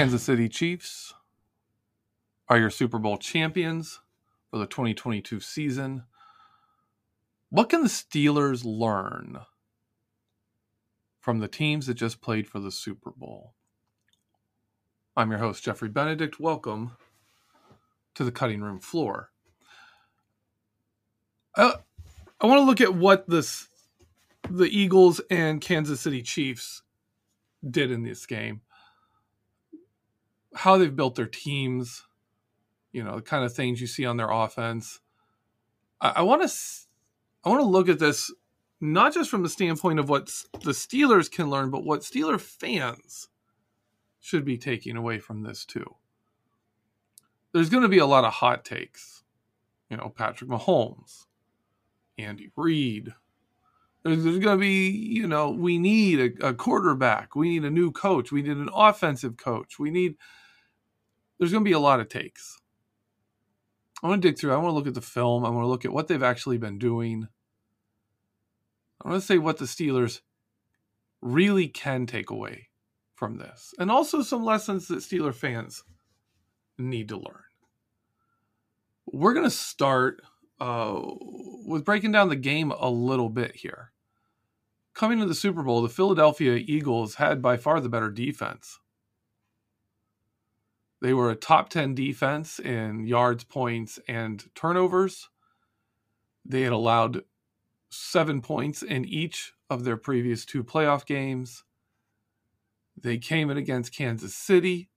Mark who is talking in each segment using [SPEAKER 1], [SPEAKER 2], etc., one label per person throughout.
[SPEAKER 1] Kansas City Chiefs are your Super Bowl champions for the 2022 season. What can the Steelers learn from the teams that just played for the Super Bowl? I'm your host, Geoffrey Benedict. Welcome to the cutting room floor. Uh, I want to look at what this the Eagles and Kansas City Chiefs did in this game how they've built their teams, you know, the kind of things you see on their offense. I want to I want to look at this not just from the standpoint of what the Steelers can learn, but what Steeler fans should be taking away from this too. There's going to be a lot of hot takes. You know, Patrick Mahomes, Andy Reid. There's, there's going to be, you know, we need a, a quarterback. We need a new coach. We need an offensive coach. We need there's going to be a lot of takes. I want to dig through. I want to look at the film. I want to look at what they've actually been doing. I want to say what the Steelers really can take away from this, and also some lessons that Steeler fans need to learn. We're going to start uh, with breaking down the game a little bit here. Coming to the Super Bowl, the Philadelphia Eagles had by far the better defense. They were a top 10 defense in yards, points, and turnovers. They had allowed seven points in each of their previous two playoff games. They came in against Kansas City.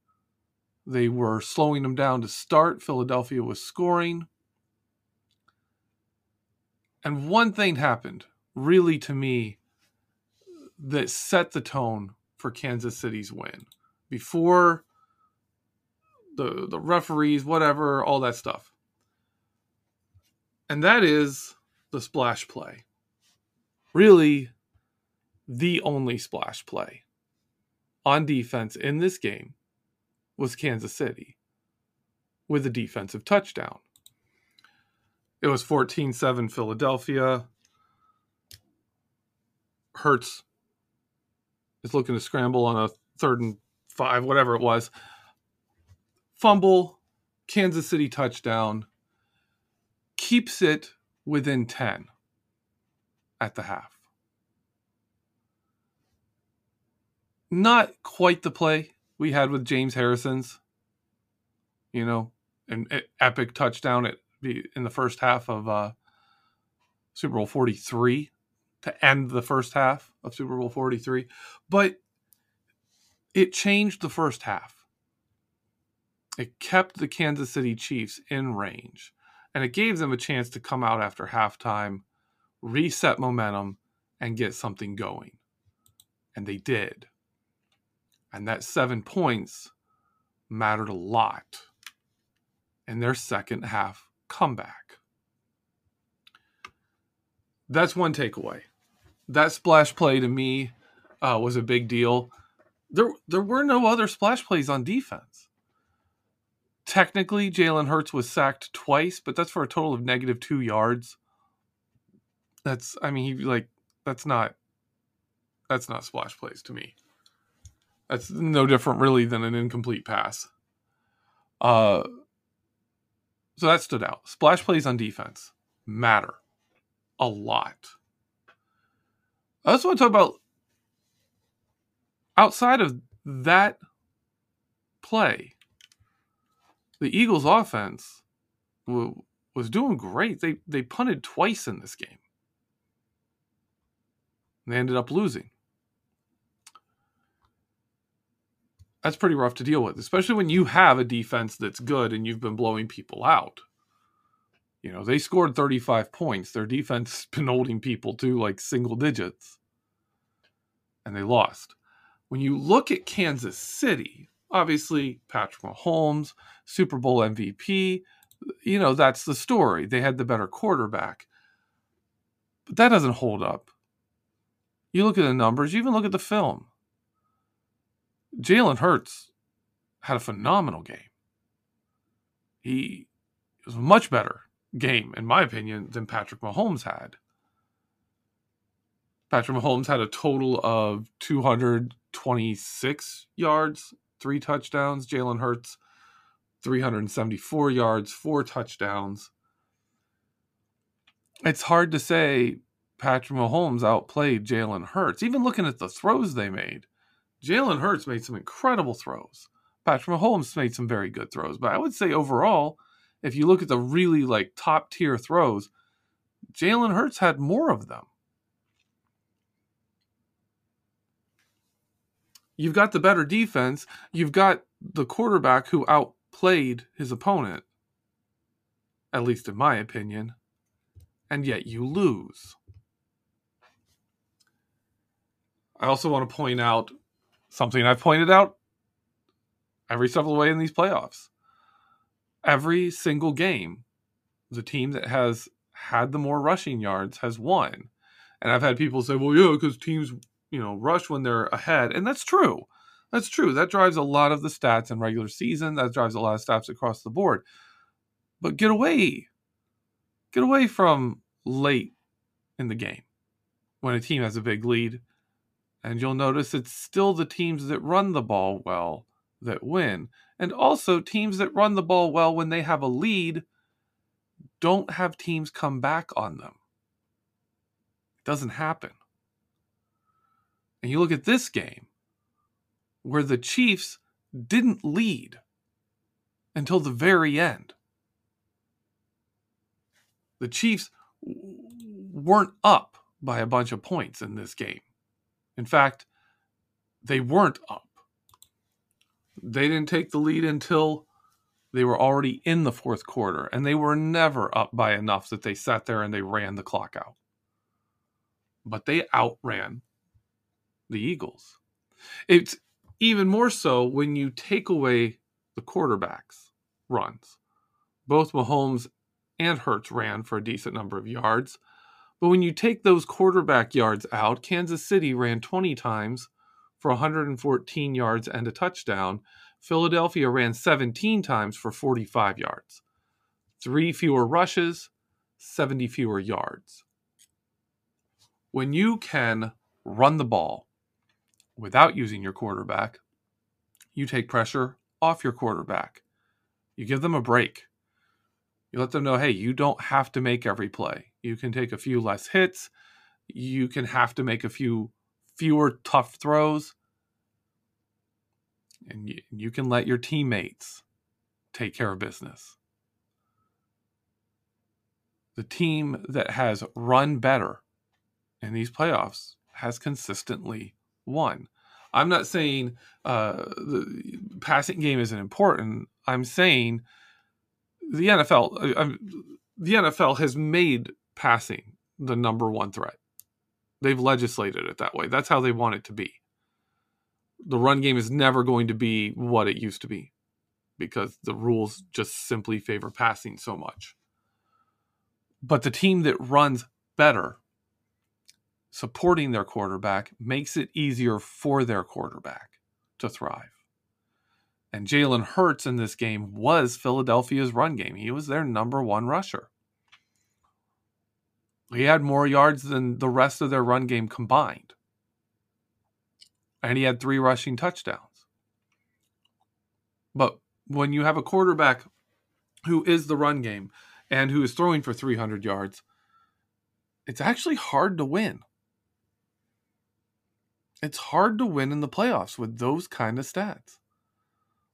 [SPEAKER 1] They were slowing them down to start. Philadelphia was scoring. And one thing happened, really, to me, that set the tone for Kansas City's win. Before the the referees, whatever, all that stuff. And that is the splash play. Really the only splash play on defense in this game was Kansas City with a defensive touchdown. It was 14 7 Philadelphia. Hurts is looking to scramble on a third and five, whatever it was fumble, Kansas City touchdown, keeps it within 10 at the half. Not quite the play we had with James Harrison's, you know, an epic touchdown at in the first half of uh, Super Bowl 43 to end the first half of Super Bowl 43, but it changed the first half it kept the Kansas City Chiefs in range and it gave them a chance to come out after halftime, reset momentum, and get something going. And they did. And that seven points mattered a lot in their second half comeback. That's one takeaway. That splash play to me uh, was a big deal. There, there were no other splash plays on defense technically Jalen Hurts was sacked twice, but that's for a total of negative two yards. That's I mean he like that's not that's not splash plays to me. That's no different really than an incomplete pass. Uh, so that stood out. Splash plays on defense matter a lot. I also want to talk about outside of that play, the Eagles' offense was doing great. They they punted twice in this game. They ended up losing. That's pretty rough to deal with, especially when you have a defense that's good and you've been blowing people out. You know, they scored 35 points. Their defense has been holding people to like single digits. And they lost. When you look at Kansas City, obviously Patrick Mahomes, Super Bowl MVP, you know, that's the story. They had the better quarterback. But that doesn't hold up. You look at the numbers, you even look at the film. Jalen Hurts had a phenomenal game. He was a much better game, in my opinion, than Patrick Mahomes had. Patrick Mahomes had a total of 226 yards, three touchdowns. Jalen Hurts, 374 yards, four touchdowns. It's hard to say Patrick Mahomes outplayed Jalen Hurts. Even looking at the throws they made, Jalen Hurts made some incredible throws. Patrick Mahomes made some very good throws. But I would say overall, if you look at the really like top tier throws, Jalen Hurts had more of them. You've got the better defense. You've got the quarterback who outplayed his opponent, at least in my opinion, and yet you lose. I also want to point out something I've pointed out every step of the way in these playoffs. Every single game, the team that has had the more rushing yards has won. And I've had people say, well, yeah, because teams, you know, rush when they're ahead. And that's true. That's true. That drives a lot of the stats in regular season. That drives a lot of stats across the board. But get away. Get away from late in the game when a team has a big lead and you'll notice it's still the teams that run the ball well that win. And also, teams that run the ball well when they have a lead don't have teams come back on them. It doesn't happen. And you look at this game where the Chiefs didn't lead until the very end. The Chiefs weren't up by a bunch of points in this game. In fact, they weren't up. They didn't take the lead until they were already in the fourth quarter, and they were never up by enough that they sat there and they ran the clock out. But they outran the Eagles. It's even more so when you take away the quarterbacks' runs. Both Mahomes and Hurts ran for a decent number of yards. But when you take those quarterback yards out, Kansas City ran 20 times for 114 yards and a touchdown. Philadelphia ran 17 times for 45 yards. Three fewer rushes, 70 fewer yards. When you can run the ball without using your quarterback, you take pressure off your quarterback. You give them a break. You let them know, hey, you don't have to make every play. You can take a few less hits. You can have to make a few fewer tough throws. And you, you can let your teammates take care of business. The team that has run better in these playoffs has consistently won. I'm not saying uh, the passing game isn't important. I'm saying the NFL, uh, the NFL has made passing the number one threat. They've legislated it that way. That's how they want it to be. The run game is never going to be what it used to be because the rules just simply favor passing so much. But the team that runs better, supporting their quarterback, makes it easier for their quarterback to thrive. And Jalen Hurts in this game was Philadelphia's run game. He was their number one rusher. He had more yards than the rest of their run game combined. And he had three rushing touchdowns. But when you have a quarterback who is the run game and who is throwing for 300 yards, it's actually hard to win. It's hard to win in the playoffs with those kind of stats.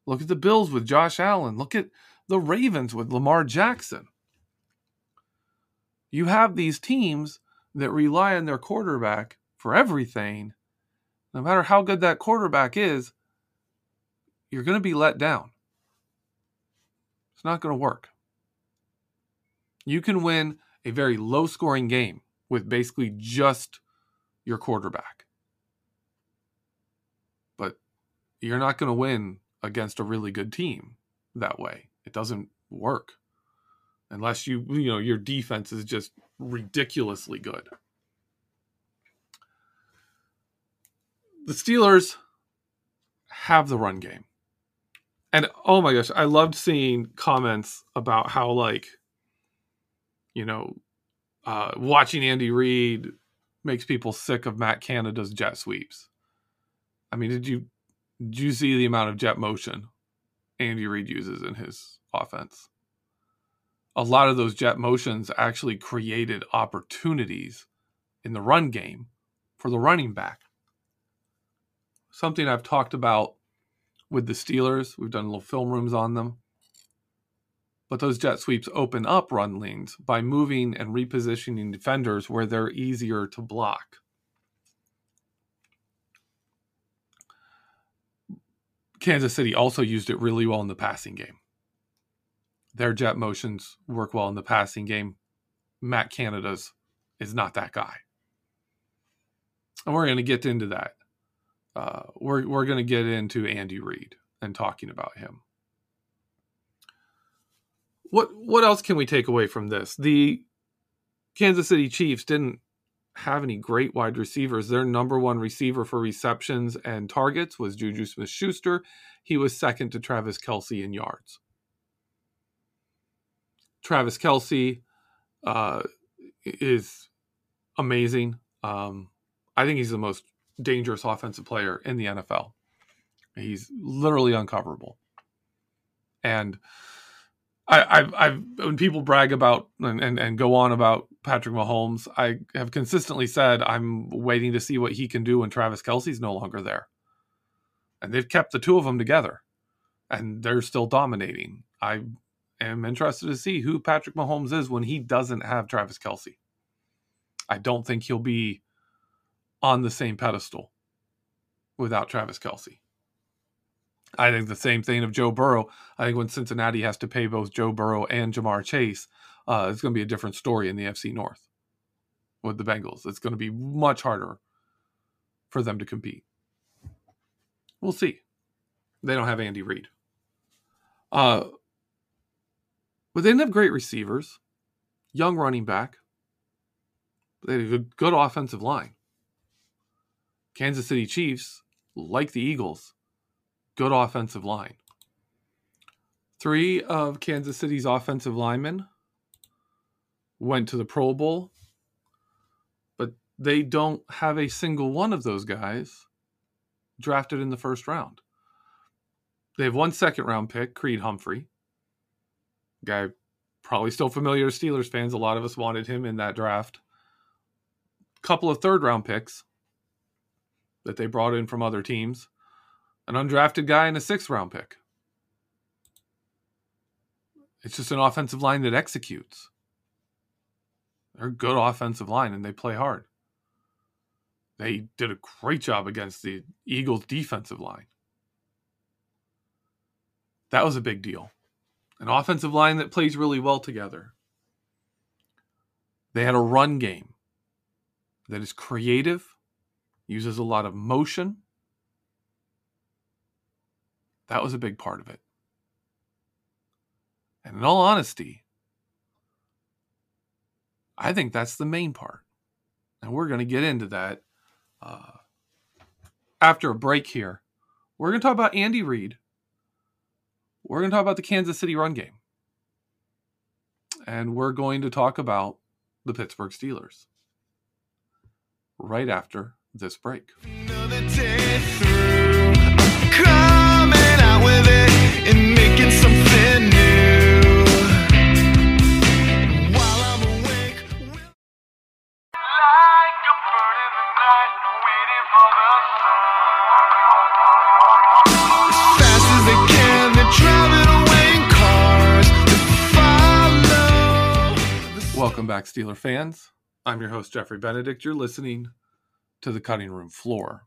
[SPEAKER 1] Look at the Bills with Josh Allen. Look at the Ravens with Lamar Jackson. You have these teams that rely on their quarterback for everything. No matter how good that quarterback is, you're going to be let down. It's not going to work. You can win a very low scoring game with basically just your quarterback. But you're not going to win against a really good team that way. It doesn't work unless you you know your defense is just ridiculously good. The Steelers have the run game. And oh my gosh, I loved seeing comments about how like you know uh, watching Andy Reid makes people sick of Matt Canada's jet sweeps. I mean, did you did you see the amount of jet motion Andy Reid uses in his offense? A lot of those jet motions actually created opportunities in the run game for the running back. Something I've talked about with the Steelers. We've done little film rooms on them. But those jet sweeps open up run lanes by moving and repositioning defenders where they're easier to block. Kansas City also used it really well in the passing game. Their jet motions work well in the passing game. Matt Canada's is not that guy. And we're going to get into that. Uh, we're we're going to get into Andy Reid and talking about him. What what else can we take away from this? The Kansas City Chiefs didn't have any great wide receivers. Their number one receiver for receptions and targets was Juju Smith Schuster. He was second to Travis Kelce in yards. Travis Kelce uh, is amazing. Um, I think he's the most dangerous offensive player in the NFL. He's literally uncoverable. And I, I've, I've, when people brag about and, and, and go on about Patrick Mahomes, I have consistently said I'm waiting to see what he can do when Travis Kelce's no longer there. And they've kept the two of them together, and they're still dominating. I am interested to see who Patrick Mahomes is when he doesn't have Travis Kelce. I don't think he'll be on the same pedestal without Travis Kelce. I think the same thing of Joe Burrow. I think when Cincinnati has to pay both Joe Burrow and Ja'Marr Chase, uh, it's going to be a different story in the AFC North with the Bengals. It's going to be much harder for them to compete. We'll see. They don't have Andy Reid. Uh, but they didn't have great receivers, young running back. They had a good, good offensive line. Kansas City Chiefs, like the Eagles, good offensive line. Three of Kansas City's offensive linemen went to the Pro Bowl, but they don't have a single one of those guys drafted in the first round. They have one second round pick, Creed Humphrey. Guy probably still familiar to Steelers fans. A lot of us wanted him in that draft. Couple of third round picks that they brought in from other teams an undrafted guy and a sixth round pick. It's just an offensive line that executes. They're a good offensive line and they play hard. They did a great job against the Eagles' defensive line. That was a big deal. An offensive line that plays really well together. They had a run game that is creative, uses a lot of motion, that was a big part of it. And in all honesty, I think that's the main part. And we're going to get into that uh, after a break here. We're going to talk about Andy Reid. We're going to talk about the Kansas City run game. And we're going to talk about the Pittsburgh Steelers right after this break back, Steeler fans. I'm your host, Geoffrey Benedict. You're listening to the Cutting Room Floor.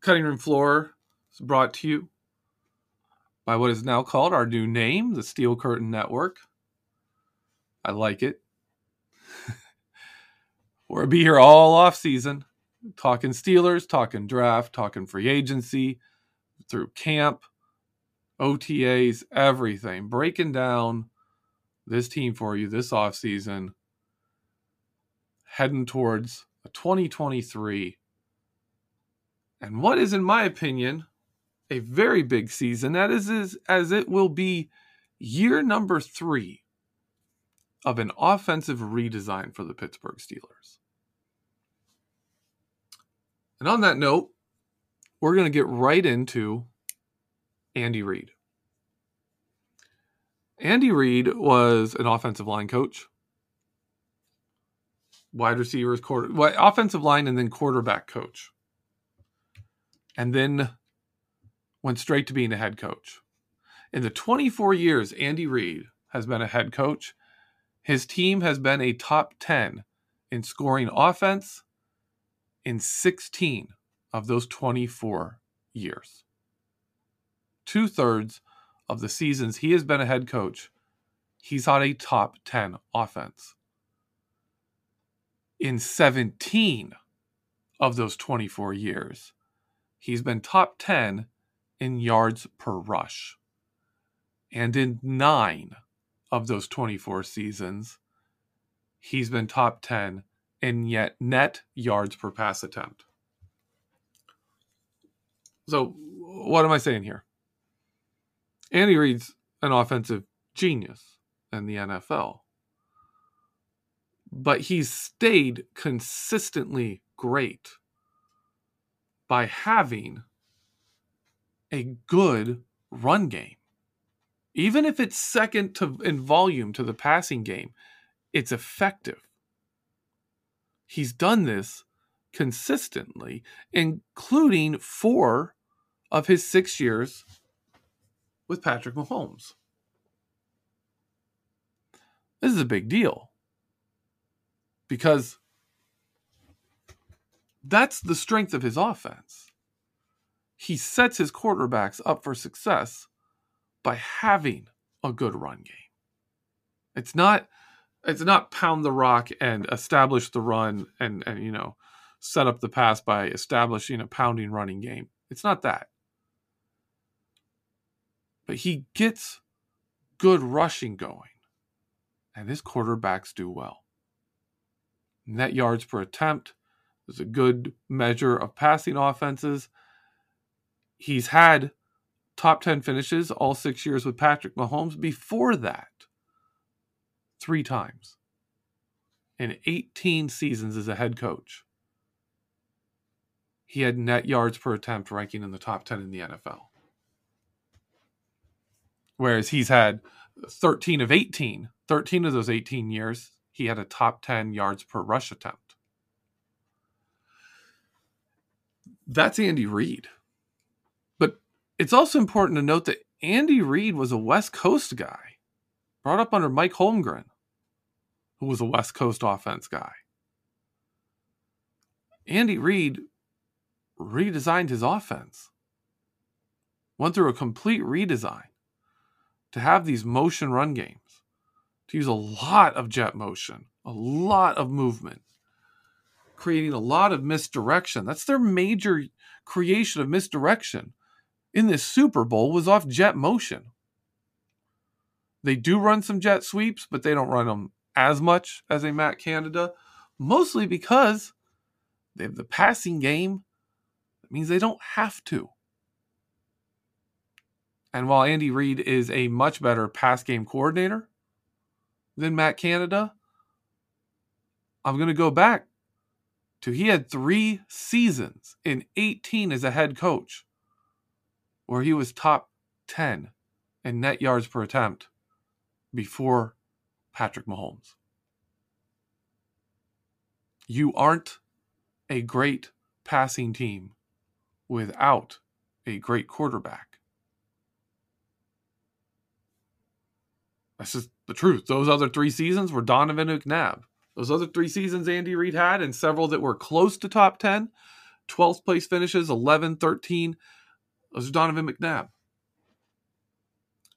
[SPEAKER 1] Cutting Room Floor is brought to you by what is now called our new name, the Steel Curtain Network. I like it. we'll be here all off season, talking Steelers, talking draft, talking free agency, through camp, OTAs, everything, breaking down this team for you this off season, heading towards a 2023 and what is, in my opinion, a very big season. That is, is as it will be year number three of an offensive redesign for the Pittsburgh Steelers. And on that note, we're going to get right into Andy Reid. Andy Reid was an offensive line coach, wide receivers, quarter, offensive line, and then quarterback coach and then went straight to being a head coach. In the 24 years Andy Reid has been a head coach, his team has been a top 10 in scoring offense in 16 of those 24 years. Two thirds of the seasons he has been a head coach, he's on a top 10 offense. In 17 of those 24 years, he's been top 10 in yards per rush. And in nine of those 24 seasons, he's been top 10 in yet net yards per pass attempt. So, what am I saying here? Andy Reid's an offensive genius in the NFL. But he's stayed consistently great by having a good run game. Even if it's second to in volume to the passing game, it's effective. He's done this consistently, including four of his six years with Patrick Mahomes. This is a big deal because that's the strength of his offense. He sets his quarterbacks up for success by having a good run game. It's not it's not pound the rock and establish the run and and you know set up the pass by establishing a pounding running game. It's not that. But he gets good rushing going. And his quarterbacks do well. Net yards per attempt, is a good measure of passing offenses. He's had top 10 finishes all six years with Patrick Mahomes. Before that, three times in 18 seasons as a head coach. He had net yards per attempt ranking in the top 10 in the NFL. Whereas he's had 13 of 18, 13 of those 18 years, he had a top 10 yards per rush attempt. that's Andy Reid. But it's also important to note that Andy Reid was a West Coast guy, brought up under Mike Holmgren, who was a West Coast offense guy. Andy Reid redesigned his offense, went through a complete redesign to have these motion run games, to use a lot of jet motion, a lot of movement creating a lot of misdirection. That's their major creation of misdirection in this Super Bowl was off jet motion. They do run some jet sweeps, but they don't run them as much as a Matt Canada, mostly because they have the passing game. That means they don't have to. And while Andy Reid is a much better pass game coordinator than Matt Canada, I'm going to go back to he had three seasons in 18 as a head coach where he was top 10 in net yards per attempt before Patrick Mahomes. You aren't a great passing team without a great quarterback. That's just the truth. Those other three seasons were Donovan McNabb. Those other three seasons Andy Reid had, and several that were close to top 10, 12th place finishes, 11, 13. Those are Donovan McNabb.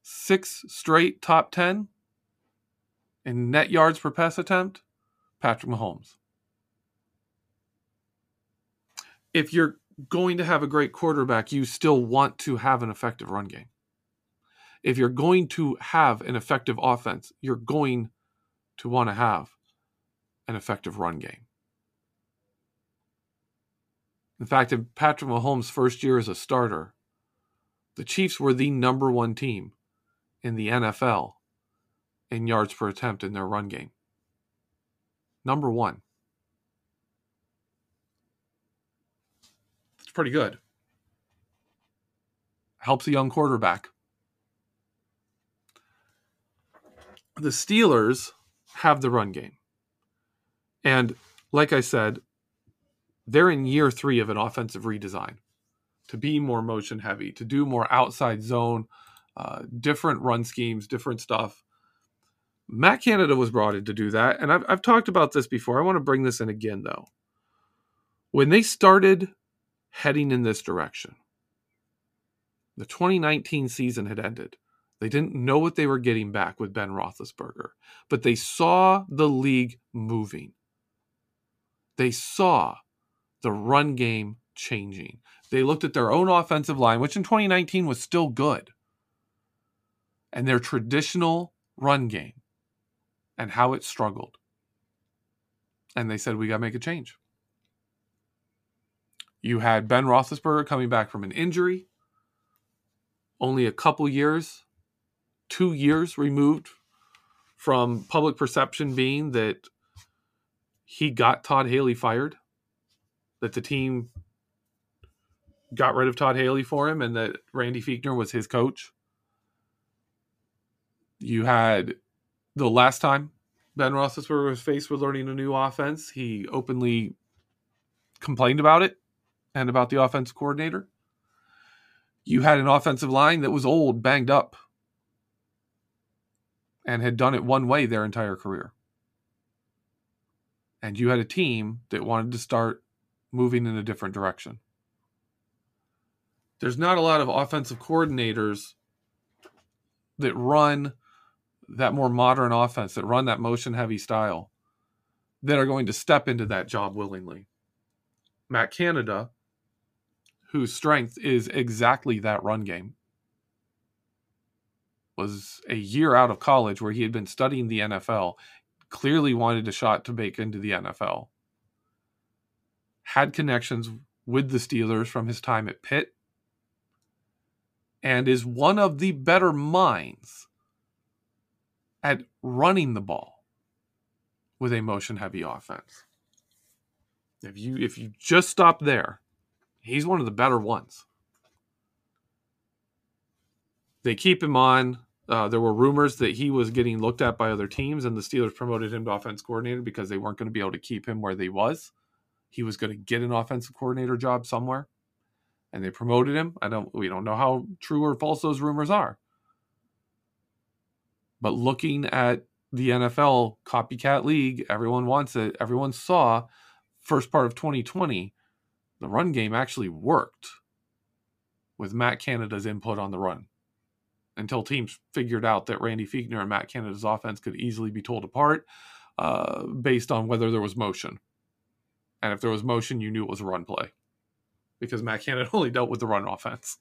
[SPEAKER 1] Six straight top 10 in net yards per pass attempt, Patrick Mahomes. If you're going to have a great quarterback, you still want to have an effective run game. If you're going to have an effective offense, you're going to want to have an effective run game. In fact, in Patrick Mahomes' first year as a starter, the Chiefs were the number one team in the NFL in yards per attempt in their run game. Number one. It's pretty good. Helps a young quarterback. The Steelers have the run game. And like I said, they're in year three of an offensive redesign to be more motion heavy, to do more outside zone, uh, different run schemes, different stuff. Matt Canada was brought in to do that. And I've, I've talked about this before. I want to bring this in again, though. When they started heading in this direction, the 2019 season had ended. They didn't know what they were getting back with Ben Roethlisberger, but they saw the league moving they saw the run game changing. They looked at their own offensive line, which in 2019 was still good, and their traditional run game and how it struggled. And they said, we got to make a change. You had Ben Roethlisberger coming back from an injury, only a couple years, two years removed from public perception being that he got Todd Haley fired, that the team got rid of Todd Haley for him, and that Randy Fichtner was his coach. You had the last time Ben Roethlisberger was faced with learning a new offense, he openly complained about it and about the offensive coordinator. You had an offensive line that was old, banged up, and had done it one way their entire career and you had a team that wanted to start moving in a different direction. There's not a lot of offensive coordinators that run that more modern offense, that run that motion heavy style, that are going to step into that job willingly. Matt Canada, whose strength is exactly that run game, was a year out of college where he had been studying the NFL clearly wanted a shot to make into the NFL. Had connections with the Steelers from his time at Pitt, and is one of the better minds at running the ball with a motion heavy offense. If you if you just stop there, he's one of the better ones. They keep him on uh, there were rumors that he was getting looked at by other teams, and the Steelers promoted him to offense coordinator because they weren't going to be able to keep him where they was. He was going to get an offensive coordinator job somewhere, and they promoted him. I don't. We don't know how true or false those rumors are. But looking at the NFL copycat league, everyone wants it. Everyone saw first part of 2020, the run game actually worked with Matt Canada's input on the run until teams figured out that Randy Fichtner and Matt Canada's offense could easily be told apart uh, based on whether there was motion. And if there was motion, you knew it was a run play because Matt Canada only dealt with the run offense.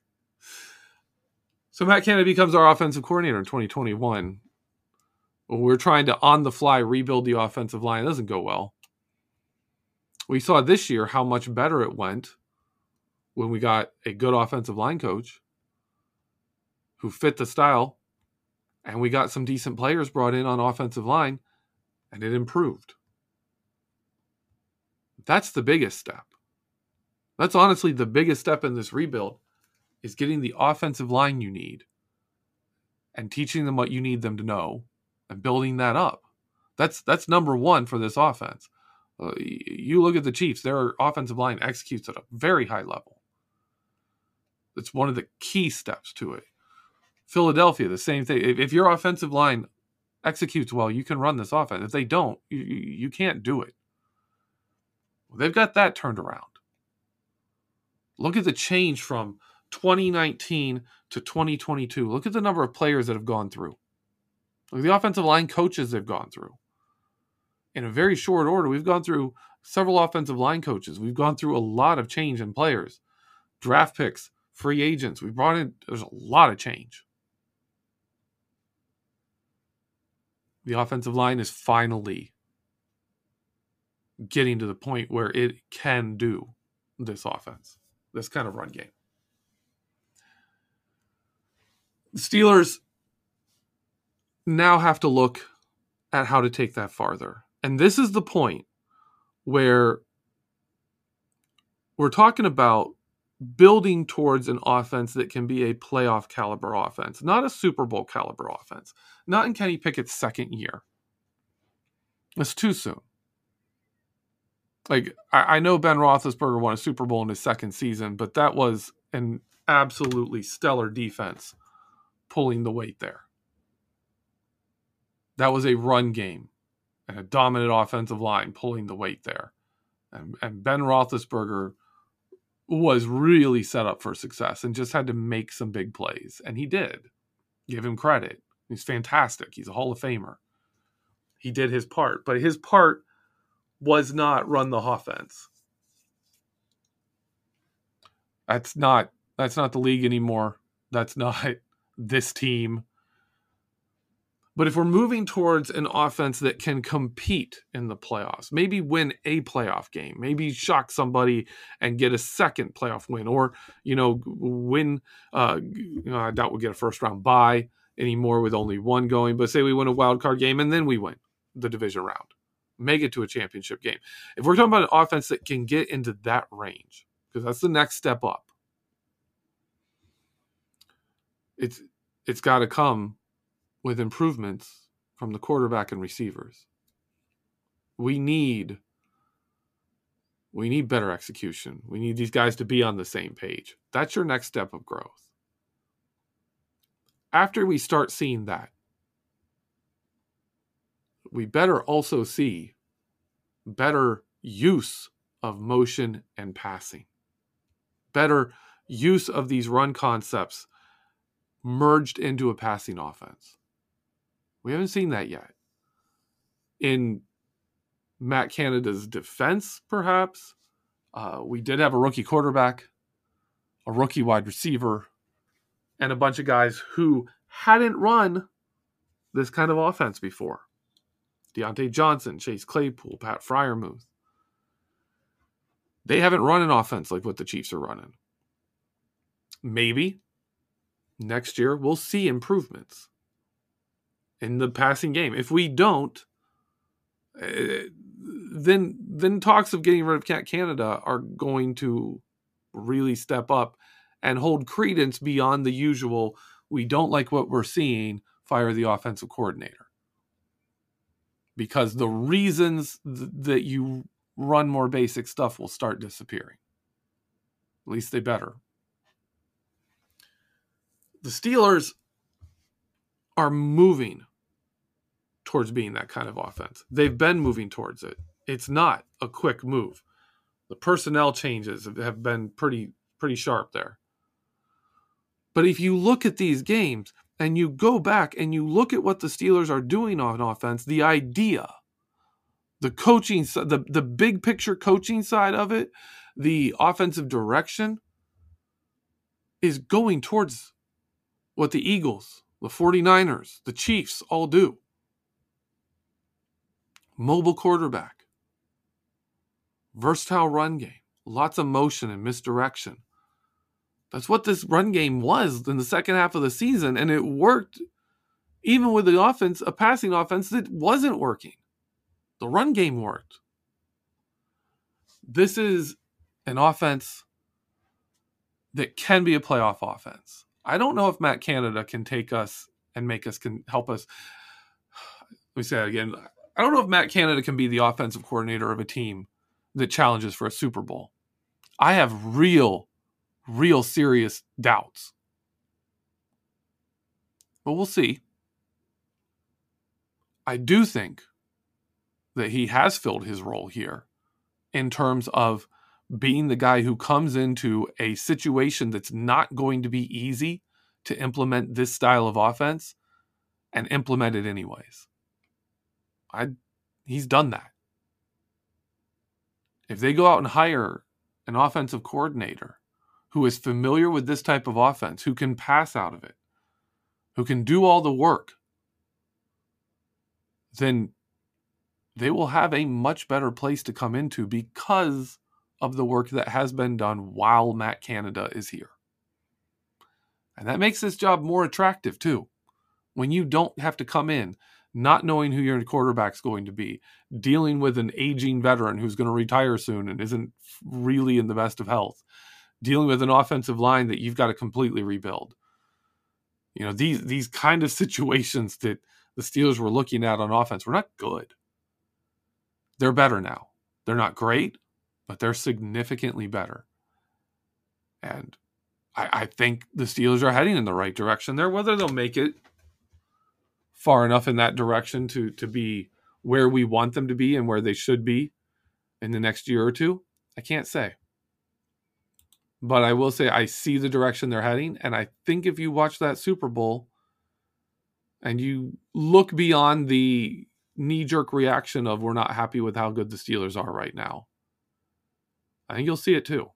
[SPEAKER 1] So Matt Canada becomes our offensive coordinator in 2021. We're trying to on the fly rebuild the offensive line. It doesn't go well. We saw this year how much better it went when we got a good offensive line coach who fit the style, and we got some decent players brought in on offensive line, and it improved. That's the biggest step. That's honestly the biggest step in this rebuild is getting the offensive line you need and teaching them what you need them to know and building that up. That's that's number 1 for this offense. Uh, you look at the Chiefs, their offensive line executes at a very high level. It's one of the key steps to it. Philadelphia, the same thing. If, if your offensive line executes well, you can run this offense. If they don't, you, you can't do it. They've got that turned around. Look at the change from 2019 to 2022. Look at the number of players that have gone through. Look at the offensive line coaches they've gone through. In a very short order, we've gone through several offensive line coaches. We've gone through a lot of change in players, draft picks, free agents. We've brought in, there's a lot of change. The offensive line is finally getting to the point where it can do this offense, this kind of run game. The Steelers now have to look at how to take that farther. And this is the point where we're talking about building towards an offense that can be a playoff caliber offense, not a Super Bowl caliber offense, not in Kenny Pickett's second year. It's too soon. Like, I, I know Ben Roethlisberger won a Super Bowl in his second season, but that was an absolutely stellar defense pulling the weight there. That was a run game and a dominant offensive line pulling the weight there. And, and Ben Roethlisberger was really set up for success and just had to make some big plays. And he did. Give him credit. He's fantastic. He's a Hall of Famer. He did his part, but his part was not run the offense. That's not that's not the league anymore. That's not this team. But if we're moving towards an offense that can compete in the playoffs, maybe win a playoff game, maybe shock somebody and get a second playoff win, or you know, win. Uh, you know, I doubt we'll get a first round bye anymore with only one going. But say we win a wild card game and then we win the division round, make it to a championship game. If we're talking about an offense that can get into that range, because that's the next step up, it's it's got to come with improvements from the quarterback and receivers. We need we need better execution. We need these guys to be on the same page. That's your next step of growth. After we start seeing that, we better also see better use of motion and passing, better use of these run concepts merged into a passing offense. We haven't seen that yet. In Matt Canada's defense, perhaps, uh, we did have a rookie quarterback, a rookie wide receiver, and a bunch of guys who hadn't run this kind of offense before. Diontae Johnson, Chase Claypool, Pat Freiermuth. They haven't run an offense like what the Chiefs are running. Maybe next year we'll see improvements in the passing game. If we don't, uh, then then talks of getting rid of Matt Canada are going to really step up and hold credence beyond the usual. We don't like what we're seeing. Fire the offensive coordinator because the reasons th- that you run more basic stuff will start disappearing. At least they better. The Steelers are moving towards being that kind of offense. They've been moving towards it. It's not a quick move. The personnel changes have been pretty pretty sharp there. But if you look at these games and you go back and you look at what the Steelers are doing on offense, the idea, the coaching the the big picture coaching side of it, the offensive direction is going towards what the Eagles, the 49ers, the Chiefs all do. Mobile quarterback, versatile run game, lots of motion and misdirection. That's what this run game was in the second half of the season, and it worked even with the offense, a passing offense that wasn't working. The run game worked. This is an offense that can be a playoff offense. I don't know if Matt Canada can take us and make us can help us. Let me say that again. I don't know if Matt Canada can be the offensive coordinator of a team that challenges for a Super Bowl. I have real, real serious doubts. But we'll see. I do think that he has filled his role here in terms of being the guy who comes into a situation that's not going to be easy to implement this style of offense and implement it anyways. I he's done that. If they go out and hire an offensive coordinator who is familiar with this type of offense, who can pass out of it, who can do all the work, then they will have a much better place to come into because of the work that has been done while Matt Canada is here. And that makes this job more attractive too. When you don't have to come in not knowing who your quarterback's going to be, dealing with an aging veteran who's going to retire soon and isn't really in the best of health, dealing with an offensive line that you've got to completely rebuild. You know, these these kind of situations that the Steelers were looking at on offense were not good. They're better now. They're not great, but they're significantly better. And I, I think the Steelers are heading in the right direction there. Whether they'll make it far enough in that direction to to be where we want them to be and where they should be in the next year or two, I can't say. But I will say I see the direction they're heading and I think if you watch that Super Bowl and you look beyond the knee jerk reaction of we're not happy with how good the Steelers are right now. I think you'll see it too.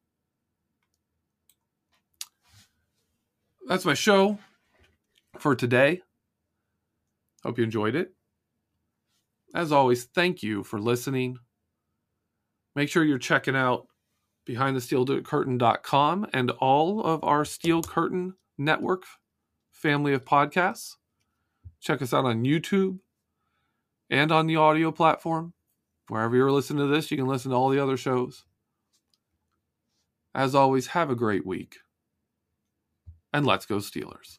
[SPEAKER 1] That's my show for today. Hope you enjoyed it. As always, thank you for listening. Make sure you're checking out behindthesteelcurtain.com and all of our Steel Curtain Network family of podcasts. Check us out on YouTube and on the audio platform. Wherever you're listening to this, you can listen to all the other shows. As always, have a great week. And let's go, Steelers.